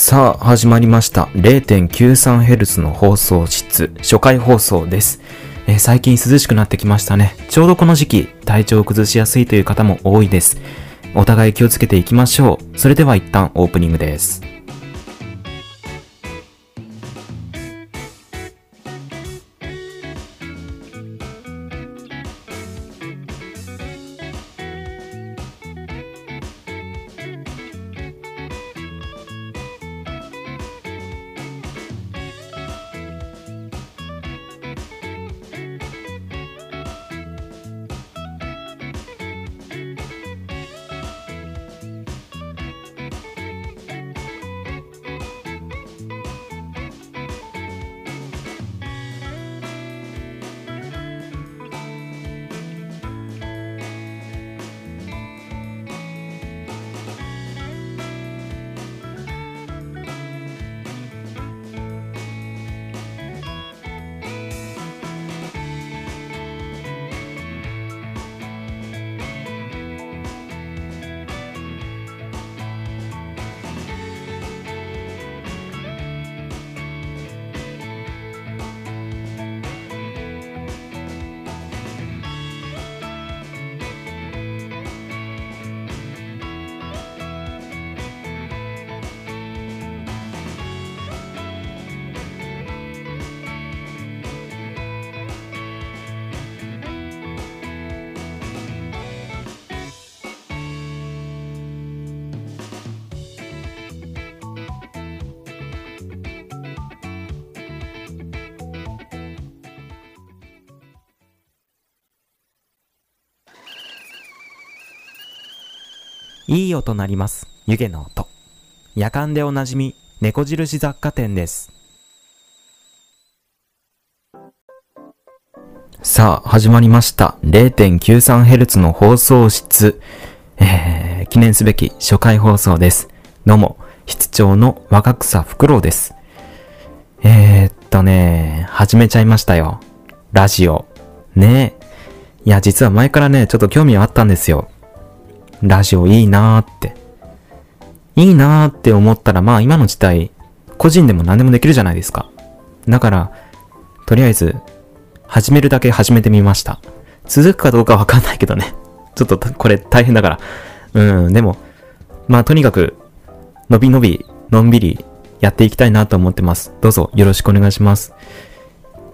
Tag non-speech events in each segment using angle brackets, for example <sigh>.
さあ、始まりました。0.93Hz の放送室、初回放送です。え最近涼しくなってきましたね。ちょうどこの時期、体調を崩しやすいという方も多いです。お互い気をつけていきましょう。それでは一旦オープニングです。いい音鳴ります。湯気の音。夜間でおなじみ、猫印雑貨店です。さあ、始まりました。0.93Hz の放送室。えー、記念すべき初回放送です。どうも、室長の若草フクロウです。えー、っとね、始めちゃいましたよ。ラジオ。ねえ。いや、実は前からね、ちょっと興味はあったんですよ。ラジオいいなーって。いいなーって思ったら、まあ今の時代、個人でも何でもできるじゃないですか。だから、とりあえず、始めるだけ始めてみました。続くかどうかわかんないけどね。<laughs> ちょっとこれ大変だから。うん、でも、まあとにかく、のびのび、のんびりやっていきたいなと思ってます。どうぞよろしくお願いします。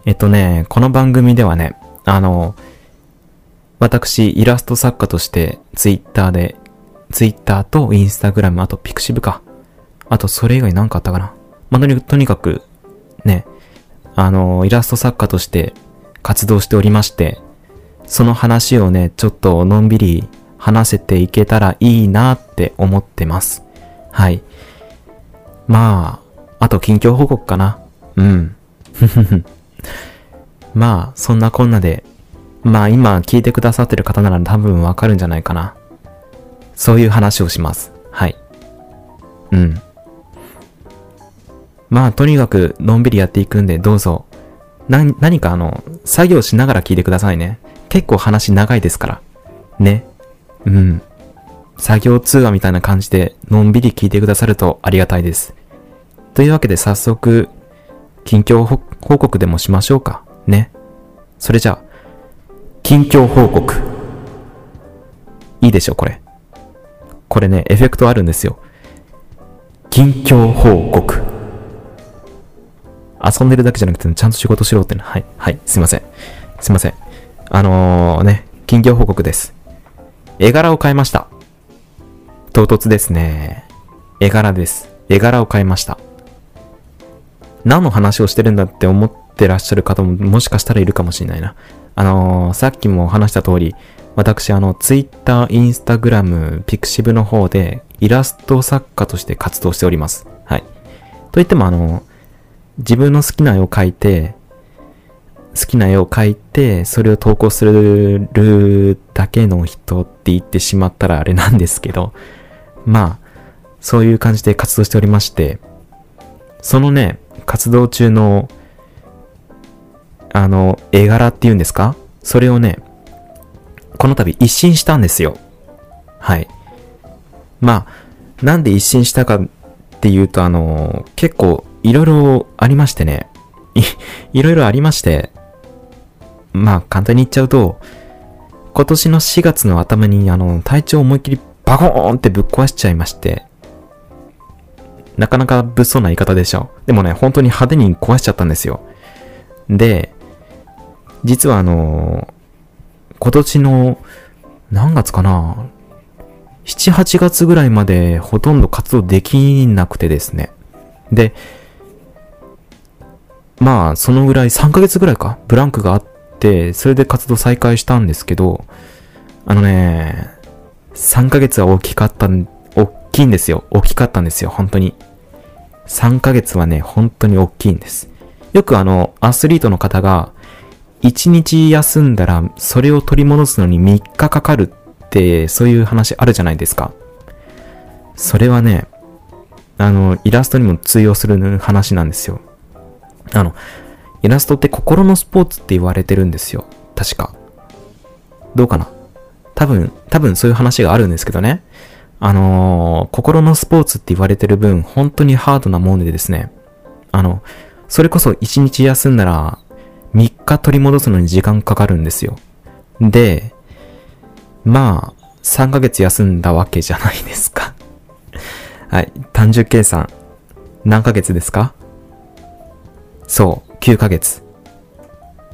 えっとね、この番組ではね、あの、私、イラスト作家として、ツイッターで、ツイッターとインスタグラム、あとピクシブか。あと、それ以外何かあったかな。まあ、とにとにかく、ね、あの、イラスト作家として活動しておりまして、その話をね、ちょっとのんびり話せていけたらいいなって思ってます。はい。まあ、あと近況報告かな。うん。<laughs> まあ、そんなこんなで、まあ今聞いてくださってる方なら多分わかるんじゃないかな。そういう話をします。はい。うん。まあとにかくのんびりやっていくんでどうぞ。な、何かあの、作業しながら聞いてくださいね。結構話長いですから。ね。うん。作業通話みたいな感じでのんびり聞いてくださるとありがたいです。というわけで早速、近況報告でもしましょうか。ね。それじゃあ、近況報告。いいでしょ、これ。これね、エフェクトあるんですよ。近況報告。遊んでるだけじゃなくて、ちゃんと仕事しろってね。はい、はい、すいません。すいません。あのー、ね、近況報告です。絵柄を変えました。唐突ですね。絵柄です。絵柄を変えました。何の話をしてるんだって思ってらっしゃる方ももしかしたらいるかもしれないな。あのーさっきも話した通り、私あの、ツイッター、インスタグラム、ピクシブの方で、イラスト作家として活動しております。はい。といってもあの、自分の好きな絵を描いて、好きな絵を描いて、それを投稿するだけの人って言ってしまったらあれなんですけど、まあ、そういう感じで活動しておりまして、そのね、活動中の、あの、絵柄っていうんですか？それをね、この度一新したんですよ。はい。まあ、なんで一新したかってって言うとあの、結構いろいろありましてね。い、いろいろありまして、まあ簡単に言っちゃうと、今年の4月の頭にあの、体調を思いっきりバコーンってぶっ壊しちゃいまして、なかなか物騒な言い方でしょ。でもね、本当に派手に壊しちゃったんですよ。で、実はあの今年の何月かな？7、8月ぐらいまでほとんど活動できなくてですね。で、まあ、そのぐらい、3ヶ月ぐらいか、ブランクがあって、それで活動再開したんですけど、あのね、3ヶ月は大きかった、大きいんですよ。大きかったんですよ、本当に。3ヶ月はね、本当に大きいんです。よくあの、アスリートの方が、1日休んだら、それを取り戻すのに3日かかるって、そういう話あるじゃないですか。それはね、あの、イラストにも通用する話なんですよ。あの、イラストって心のスポーツって言われてるんですよ。確か。どうかな？多分、多分そういう話があるんですけどね。あのー、心のスポーツって言われてる分、本当にハードなもんでですね。あの、それこそ1日休んだら、3日取り戻すのに時間かかるんですよ。で、まあ、3ヶ月休んだわけじゃないですか <laughs> はい。単純計算。何ヶ月ですか？そう、9ヶ月。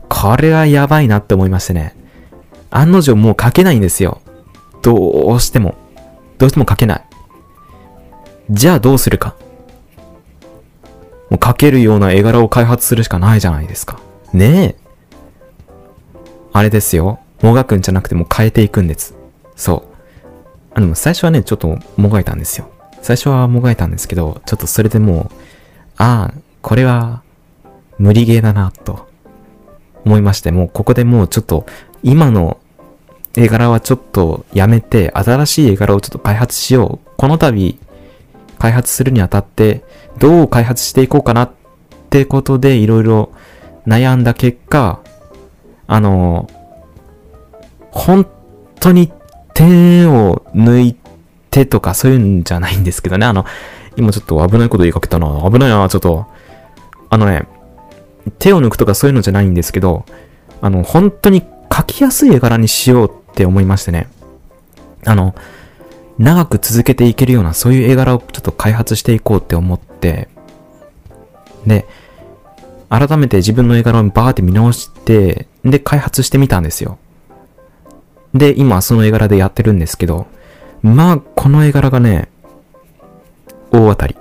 これはやばいなって思いましてね。案の定もう書けないんですよ。どうしても。どうしても書けない。じゃあどうするか。もう書けるような絵柄を開発するしかないじゃないですか。ねえ。あれですよ。もがくんじゃなくても変えていくんです。そう。あの、最初はね、ちょっともがいたんですよ。最初はもがいたんですけど、ちょっとそれでもう、ああ、これは、無理ゲーだな、と、思いまして、もうここでもうちょっと、今の絵柄はちょっとやめて、新しい絵柄をちょっと開発しよう。この度、開発するにあたって、どう開発していこうかなってことで、いろいろ悩んだ結果、あの、本当に点を抜いてとかそういうんじゃないんですけどね。あの、今ちょっと危ないこと言いかけたな。危ないな、ちょっと。あのね、手を抜くとかそういうのじゃないんですけど、あの、本当に描きやすい絵柄にしようって思いましてね。あの、長く続けていけるようなそういう絵柄をちょっと開発していこうって思って、で、改めて自分の絵柄をバーって見直して、で、開発してみたんですよ。で、今その絵柄でやってるんですけど、まあ、この絵柄がね、大当たり。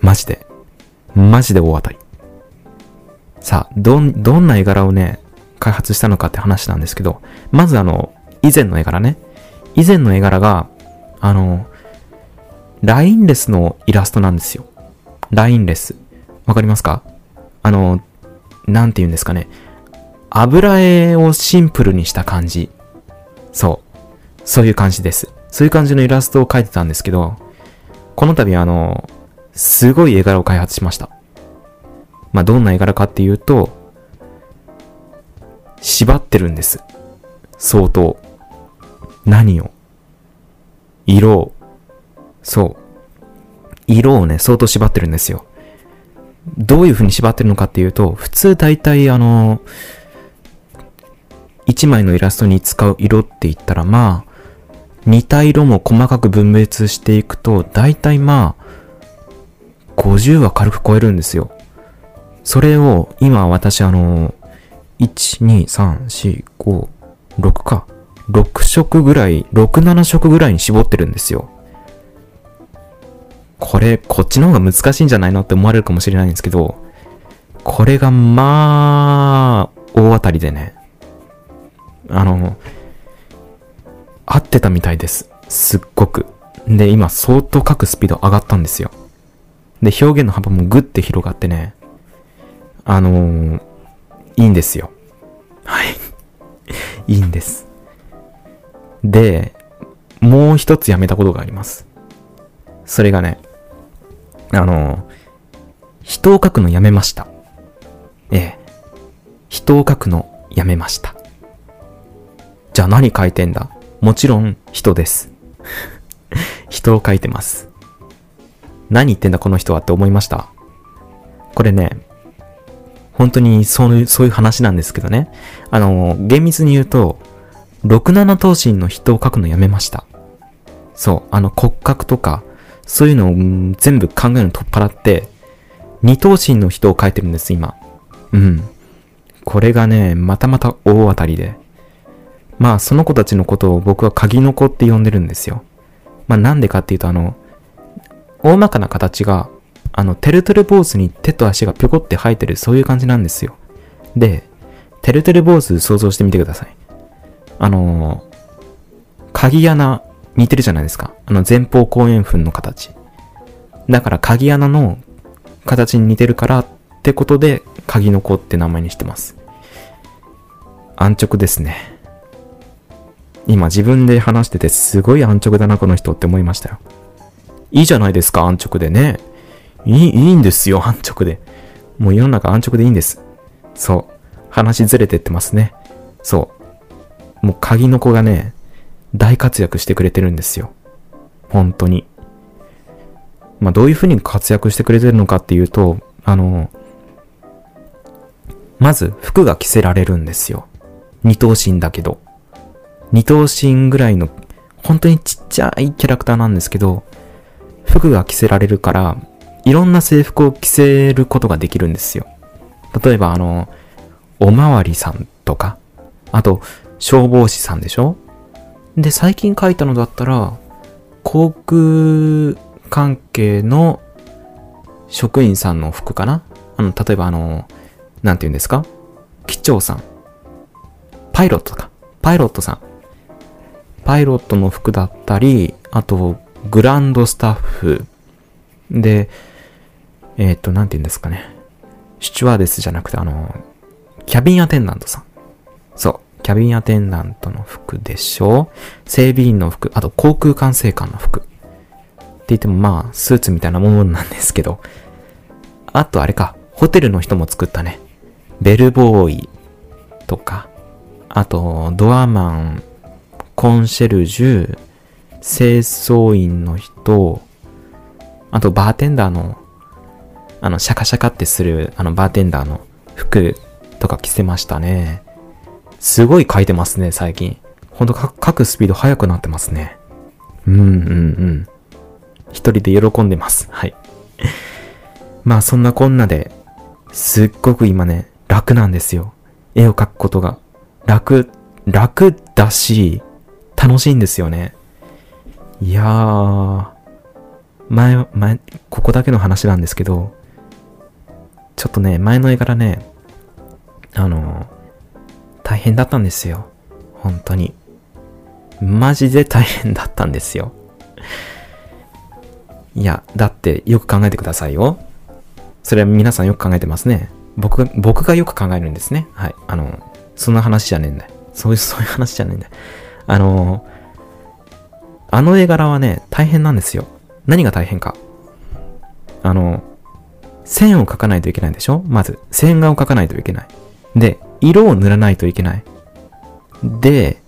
マジで。マジで大当たり。さあ、どん、どんな絵柄をね、開発したのかって話なんですけど、まずあの、以前の絵柄ね。以前の絵柄が、あの、ラインレスのイラストなんですよ。ラインレス。わかりますか？あの、なんて言うんですかね。油絵をシンプルにした感じ。そう。そういう感じです。そういう感じのイラストを描いてたんですけど、この度あの、すごい絵柄を開発しました。まあ、どんな絵柄かっていうと、縛ってるんです。相当。何を？色を。そう。色をね、相当縛ってるんですよ。どういう風に縛ってるのかっていうと、普通大体あの、一枚のイラストに使う色って言ったらまあ、似た色も細かく分別していくと、大体まあ、50は軽く超えるんですよ。それを今私あの、1、2、3、4、5、6か。6色ぐらい、6、7色ぐらいに絞ってるんですよ。これ、こっちの方が難しいんじゃないのって思われるかもしれないんですけど、これがまあ、大当たりでね。あの、合ってたみたいです。すっごく。で、今相当書くスピード上がったんですよ。で、表現の幅もグッて広がってね、あのー、いいんですよ。はい。<laughs> いいんです。で、もう一つやめたことがあります。それがね、あの、人を書くのやめました。ええ。人を書くのやめました。じゃあ何書いてんだ？もちろん人です。<laughs> 人を書いてます。何言ってんだ？この人はって思いました？これね、本当にそういう、そういう話なんですけどね。あの、厳密に言うと、6、7頭身の人を書くのやめました。そう、あの骨格とか、そういうのを全部考えるの取っ払って、二頭身の人を書いてるんです、今。うん。これがね、またまた大当たりで。まあ、その子たちのことを僕は鍵の子って呼んでるんですよ。まあ、なんでかっていうと、あの、大まかな形が、あの、てるてる坊主に手と足がぴょこって生えてる、そういう感じなんですよ。で、てるてる坊主想像してみてください。あの鍵穴似てるじゃないですか。あの前方後円墳の形。だから鍵穴の形に似てるからってことで、鍵の子って名前にしてます。安直ですね。今自分で話しててすごい安直だなこの人って思いましたよ。いいじゃないですか、安直でね。いい、いいんですよ、安直で。もう世の中安直でいいんです。そう。話ずれてってますね。そう。もう鍵の子がね、大活躍してくれてるんですよ。本当に。まあ、どういう風に活躍してくれてるのかっていうと、あの、まず服が着せられるんですよ。二頭身だけど。二頭身ぐらいの、本当にちっちゃいキャラクターなんですけど、服が着せられるから、いろんな制服を着せることができるんですよ。例えばあの、おまわりさんとか、あと、消防士さんでしょ？で、最近書いたのだったら、航空関係の職員さんの服かな？あの、例えばあの、なんて言うんですか？機長さん。パイロットか。パイロットさん。パイロットの服だったり、あと、グランドスタッフ。で、えっ、ー、と、なんて言うんですかね。シチュワーデスじゃなくて、あの、キャビンアテンダントさん。そう。キャビンアテンダントの服でしょ整備員の服、あと航空管制官の服。って言ってもまあ、スーツみたいなものなんですけど。あとあれか、ホテルの人も作ったね。ベルボーイとか、あと、ドアマン、コンシェルジュ、清掃員の人、あとバーテンダーの、あの、シャカシャカってする、あの、バーテンダーの服とか着せましたね。すごい書いてますね、最近。ほんと書くスピード速くなってますね。うんうんうん。一人で喜んでます。はい。<laughs> まあそんなこんなで、すっごく今ね、楽なんですよ。絵を描くことが。楽、楽だし、楽しいんですよね。いやー、前、前、ここだけの話なんですけど、ちょっとね、前の絵柄ね、あの、大変だったんですよ。本当に。マジで大変だったんですよ。いや、だってよく考えてくださいよ。それは皆さんよく考えてますね。僕、僕がよく考えるんですね。はい。あの、そんな話じゃねえんだよ。そういう、そういう話じゃねえんだよ。あの、あの絵柄はね、大変なんですよ。何が大変か。あの、線を描かないといけないでしょ？まず、線画を描かないといけない。で、色を塗らないといけない。で、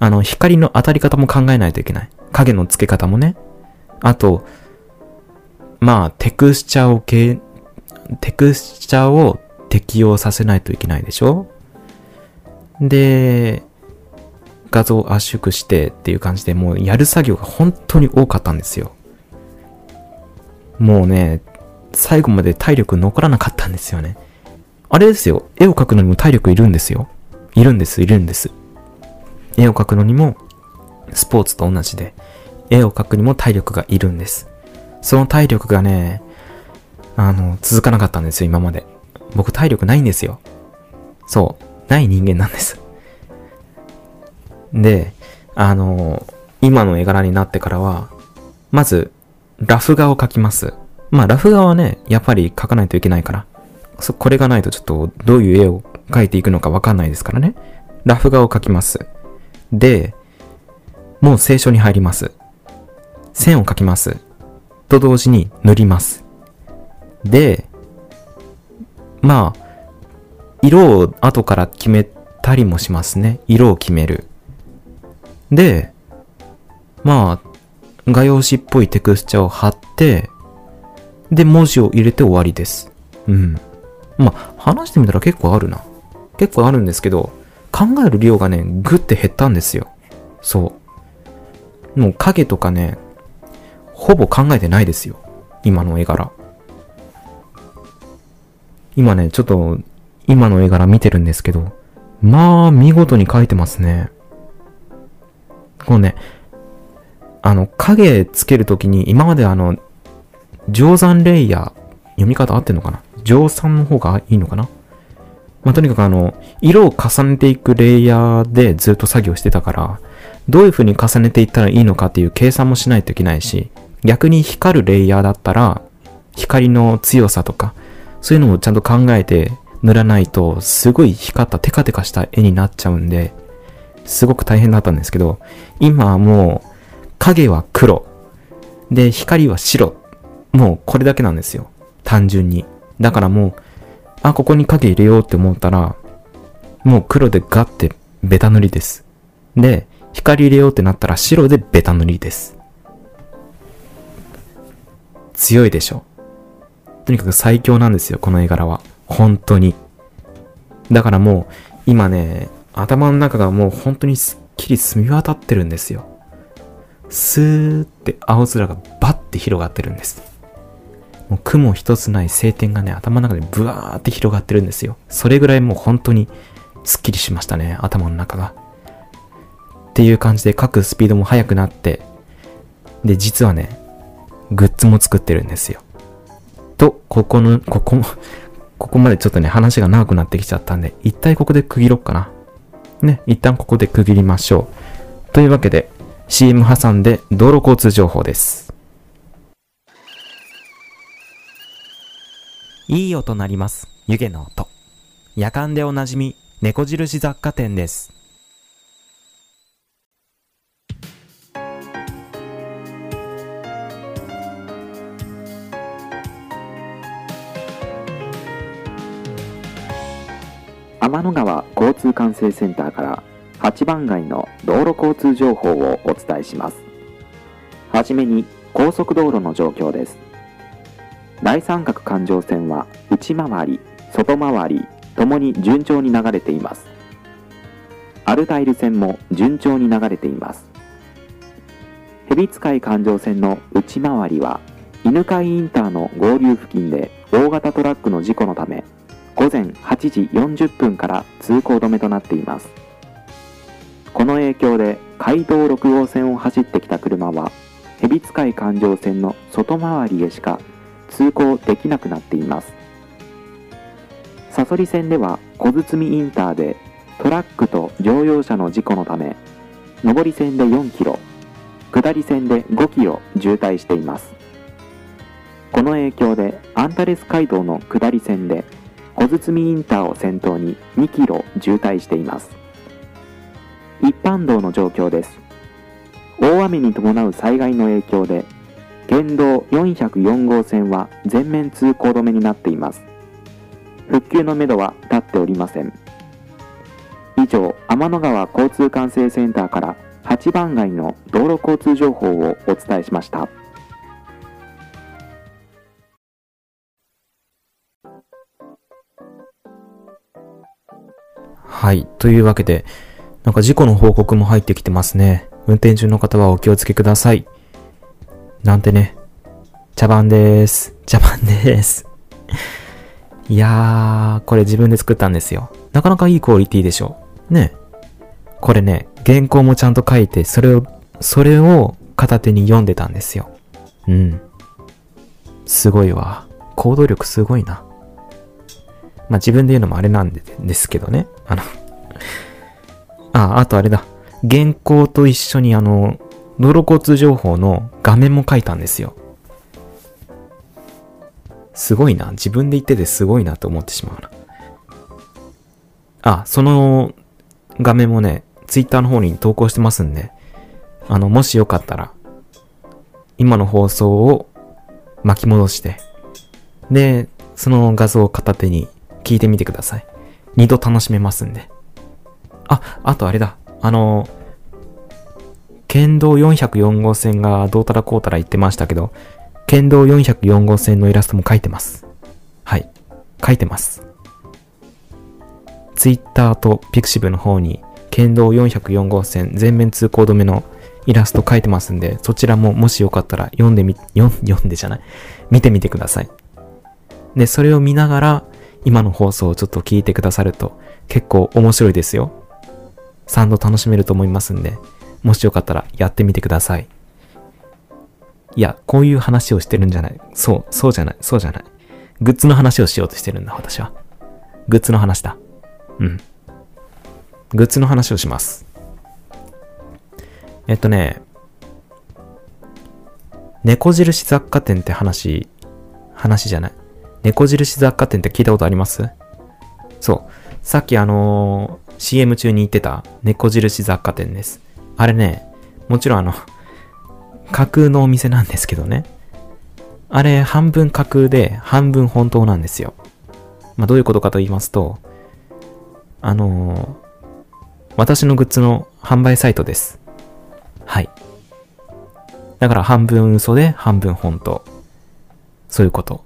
あの、光の当たり方も考えないといけない。影の付け方もね。あと、まあ、テクスチャをけ、テクスチャを適用させないといけないでしょ？で、画像圧縮してっていう感じでもうやる作業が本当に多かったんですよ。もうね、最後まで体力残らなかったんですよね。あれですよ。絵を描くのにも体力いるんですよ。いるんです、いるんです。絵を描くのにも、スポーツと同じで、絵を描くにも体力がいるんです。その体力がね、あの、続かなかったんですよ、今まで。僕体力ないんですよ。そう。ない人間なんです。で、あの、今の絵柄になってからは、まず、ラフ画を描きます。まあ、ラフ画はね、やっぱり描かないといけないから。そ、これがないとちょっとどういう絵を描いていくのかわかんないですからね。ラフ画を描きます。で、もう聖書に入ります。線を描きます。と同時に塗ります。で、まあ、色を後から決めたりもしますね。色を決める。で、まあ、画用紙っぽいテクスチャを貼って、で、文字を入れて終わりです。うん。まあ、話してみたら結構あるな。結構あるんですけど、考える量がね、ぐって減ったんですよ。そう。もう影とかね、ほぼ考えてないですよ。今の絵柄。今ね、ちょっと、今の絵柄見てるんですけど、まあ、見事に描いてますね。こうね、あの、影つけるときに、今まであの、定山レイヤー、読み方合ってんのかな定山の方がいいのかな？まあ、とにかくあの、色を重ねていくレイヤーでずっと作業してたから、どういう風に重ねていったらいいのかっていう計算もしないといけないし、逆に光るレイヤーだったら、光の強さとか、そういうのをちゃんと考えて塗らないと、すごい光ったテカテカした絵になっちゃうんで、すごく大変だったんですけど、今はもう、影は黒。で、光は白。もうこれだけなんですよ。単純に。だからもう、あ、ここに影入れようって思ったら、もう黒でガッてベタ塗りです。で、光入れようってなったら白でベタ塗りです。強いでしょ。とにかく最強なんですよ、この絵柄は。本当に。だからもう、今ね、頭の中がもう本当にすっきり澄み渡ってるんですよ。スーって青空がバッて広がってるんです。もう雲一つない晴天がね、頭の中でブワーって広がってるんですよ。それぐらいもう本当にスッキリしましたね、頭の中が。っていう感じで書くスピードも速くなって、で、実はね、グッズも作ってるんですよ。と、ここの、ここ、ここまでちょっとね、話が長くなってきちゃったんで、一体ここで区切ろっかな。ね、一旦ここで区切りましょう。というわけで、CM 挟んで道路交通情報です。いい音鳴ります。湯気の音。夜間でおなじみ、猫印雑貨店です。天の川交通管制センターから8番街の道路交通情報をお伝えします。はじめに高速道路の状況です。大三角環状線は内回り、外回りともに順調に流れています。アルタイル線も順調に流れています。蛇使い環状線の内回りは犬飼インターの合流付近で大型トラックの事故のため午前8時40分から通行止めとなっています。この影響で街道6号線を走ってきた車は蛇使い環状線の外回りへしか通行できなくなっています。サソリ線では小堤インターでトラックと乗用車の事故のため上り線で4キロ下り線で5キロ渋滞しています。この影響でアンタレス街道の下り線で小堤インターを先頭に2キロ渋滞しています。一般道の状況です。大雨に伴う災害の影響で、県道404号線は全面通行止めになっています。復旧のめどは立っておりません。以上、天の川交通管制センターから8番街の道路交通情報をお伝えしました。はい。というわけで、なんか事故の報告も入ってきてますね。運転中の方はお気をつけください。なんてね。茶番でーす。茶番でーす。<laughs> いやー、これ自分で作ったんですよ。なかなかいいクオリティでしょ。ね。これね、原稿もちゃんと書いて、それを、それを片手に読んでたんですよ。うん。すごいわ。行動力すごいな。まあ自分で言うのもあれなんでですけどね。あの <laughs> あ、あとあれだ。原稿と一緒にあの、道路交通情報の画面も書いたんですよ。すごいな。自分で言っててすごいなと思ってしまうな。あ、その画面もね、ツイッターの方に投稿してますんで、あの、もしよかったら、今の放送を巻き戻して、で、その画像を片手に聞いてみてください。二度楽しめますんで。あ、あとあれだ。あの、県道404号線がどうたらこうたら言ってましたけど、県道404号線のイラストも描いてます。はい。描いてます。ツイッターとピクシブの方に、県道404号線全面通行止めのイラスト描いてますんで、そちらももしよかったら読んでみ、読んでじゃない。見てみてください。で、それを見ながら、今の放送をちょっと聞いてくださると、結構面白いですよ。サンド楽しめると思いますんで、もしよかったらやってみてください。いや、こういう話をしてるんじゃない。そう、そうじゃない、そうじゃない。グッズの話をしようとしてるんだ、私は。グッズの話だ。うん。グッズの話をします。えっとね、猫印雑貨店って話、話じゃない。猫印雑貨店って聞いたことあります？そう。さっきあのー、CM 中に言ってた猫印雑貨店です。あれね、もちろんあの、<laughs> 架空のお店なんですけどね。あれ、半分架空で、半分本当なんですよ。まあ、どういうことかと言いますと、あのー、私のグッズの販売サイトです。はい。だから半分嘘で半分本当。そういうこと。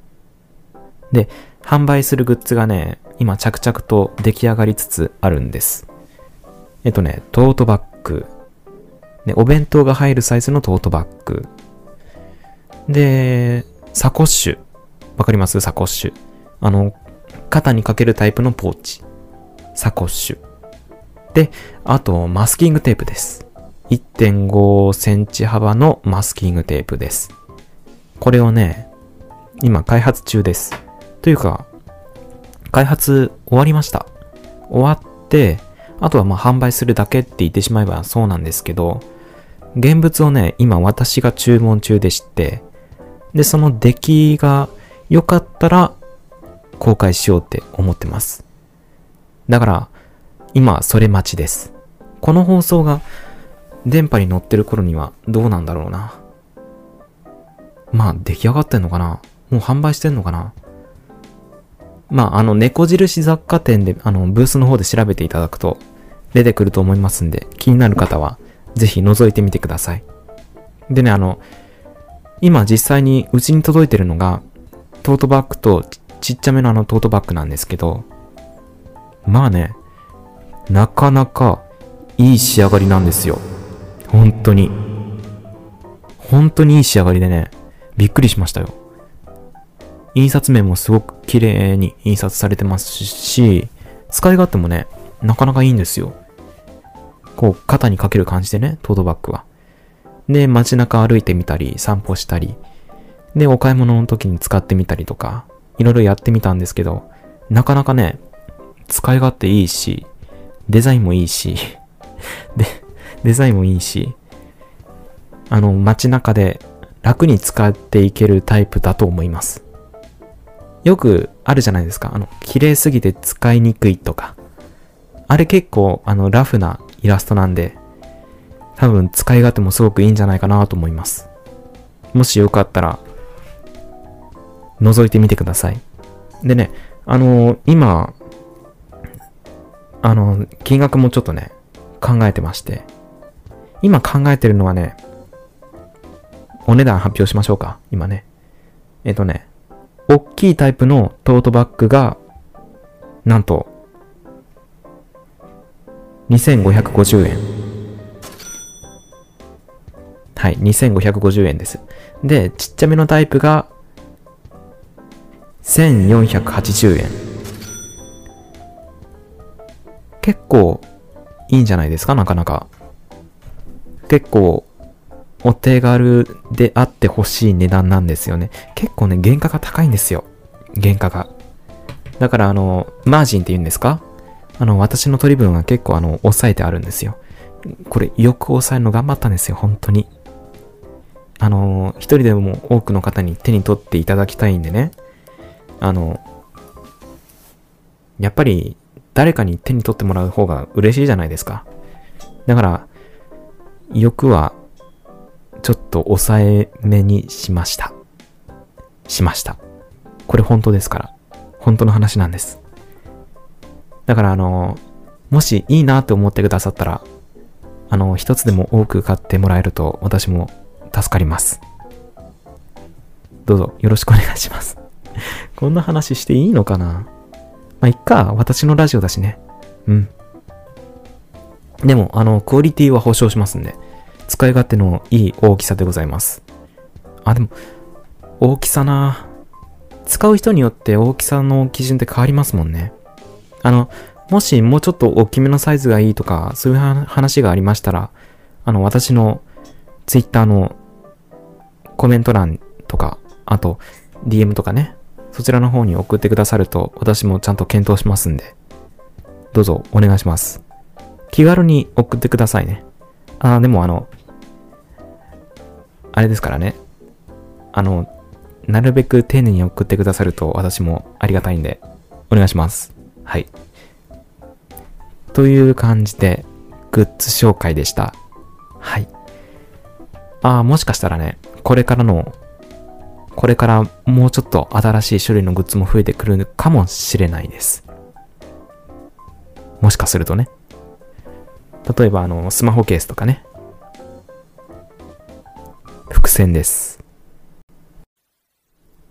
で、販売するグッズがね、今着々と出来上がりつつあるんです。えっとね、トートバッグ。で、お弁当が入るサイズのトートバッグ。で、サコッシュ。わかります？サコッシュ。あの、肩にかけるタイプのポーチ。サコッシュ。で、あと、マスキングテープです。1.5センチ幅のマスキングテープです。これをね、今開発中です。というか、開発終わりました。終わって、あとはまあ販売するだけって言ってしまえばそうなんですけど、現物をね、今私が注文中でして、で、その出来が良かったら公開しようって思ってます。だから、今それ待ちです。この放送が電波に乗ってる頃にはどうなんだろうな。まあ出来上がってんのかなもう販売してんのかなまあ、あの、猫印雑貨店で、あの、ブースの方で調べていただくと出てくると思いますんで、気になる方はぜひ覗いてみてください。でね、あの、今実際にうちに届いてるのが、トートバッグとちっちゃめのあのトートバッグなんですけど、まあね、なかなかいい仕上がりなんですよ。本当に。本当にいい仕上がりでね、びっくりしましたよ。印刷面もすごく綺麗に印刷されてますし、使い勝手もね、なかなかいいんですよ。こう、肩にかける感じでね、トートバッグは。で、街中歩いてみたり、散歩したり、で、お買い物の時に使ってみたりとか、いろいろやってみたんですけど、なかなかね、使い勝手いいし、デザインもいいし、<laughs> で、デザインもいいし、あの、街中で楽に使っていけるタイプだと思います。よくあるじゃないですか。あの、綺麗すぎて使いにくいとか。あれ結構、あの、ラフなイラストなんで、多分使い勝手もすごくいいんじゃないかなと思います。もしよかったら、覗いてみてください。でね、あのー、今、あの、金額もちょっとね、考えてまして。今考えてるのはね、お値段発表しましょうか。今ね。えっとね、大きいタイプのトートバッグが、なんと、2550円。はい、2550円です。で、ちっちゃめのタイプが、1480円。結構、いいんじゃないですか、なかなか。結構、お手軽であってほしい値段なんですよね。結構ね、原価が高いんですよ。原価が。だからあの、マージンって言うんですか？あの、私の取り分は結構あの、抑えてあるんですよ。これ、よく抑えるの頑張ったんですよ、本当に。あの、一人でも多くの方に手に取っていただきたいんでね。あの、やっぱり、誰かに手に取ってもらう方が嬉しいじゃないですか。だから、欲はちょっと抑えめにしました。しました。これ本当ですから。本当の話なんです。だからあの、もしいいなって思ってくださったら、あの、一つでも多く買ってもらえると私も助かります。どうぞよろしくお願いします。<laughs> こんな話していいのかな？まあ、いっか。私のラジオだしね。うん。でも、あの、クオリティは保証しますんで。使い勝手のいい大きさでございます。あ、でも、大きさな使う人によって大きさの基準って変わりますもんね。あの、もしもうちょっと大きめのサイズがいいとか、そういう話がありましたら、あの、私のツイッターのコメント欄とか、あと DM とかね、そちらの方に送ってくださると、私もちゃんと検討しますんで、どうぞお願いします。気軽に送ってくださいね。あ、でもあの、あれですからね。あの、なるべく丁寧に送ってくださると私もありがたいんで、お願いします。はい。という感じで、グッズ紹介でした。はい。ああ、もしかしたらね、これからの、これからもうちょっと新しい種類のグッズも増えてくるかもしれないです。もしかするとね。例えば、あの、スマホケースとかね。伏線です。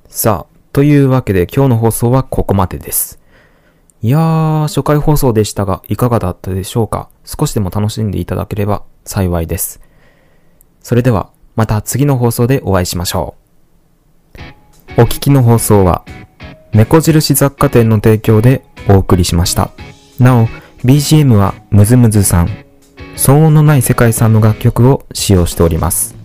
さあ、というわけで今日の放送はここまでです。いやー、初回放送でしたが、いかがだったでしょうか少しでも楽しんでいただければ幸いです。それでは、また次の放送でお会いしましょう。お聞きの放送は、猫印雑貨店の提供でお送りしました。なお、BGM はムズムズさん、騒音のない世界さんの楽曲を使用しております。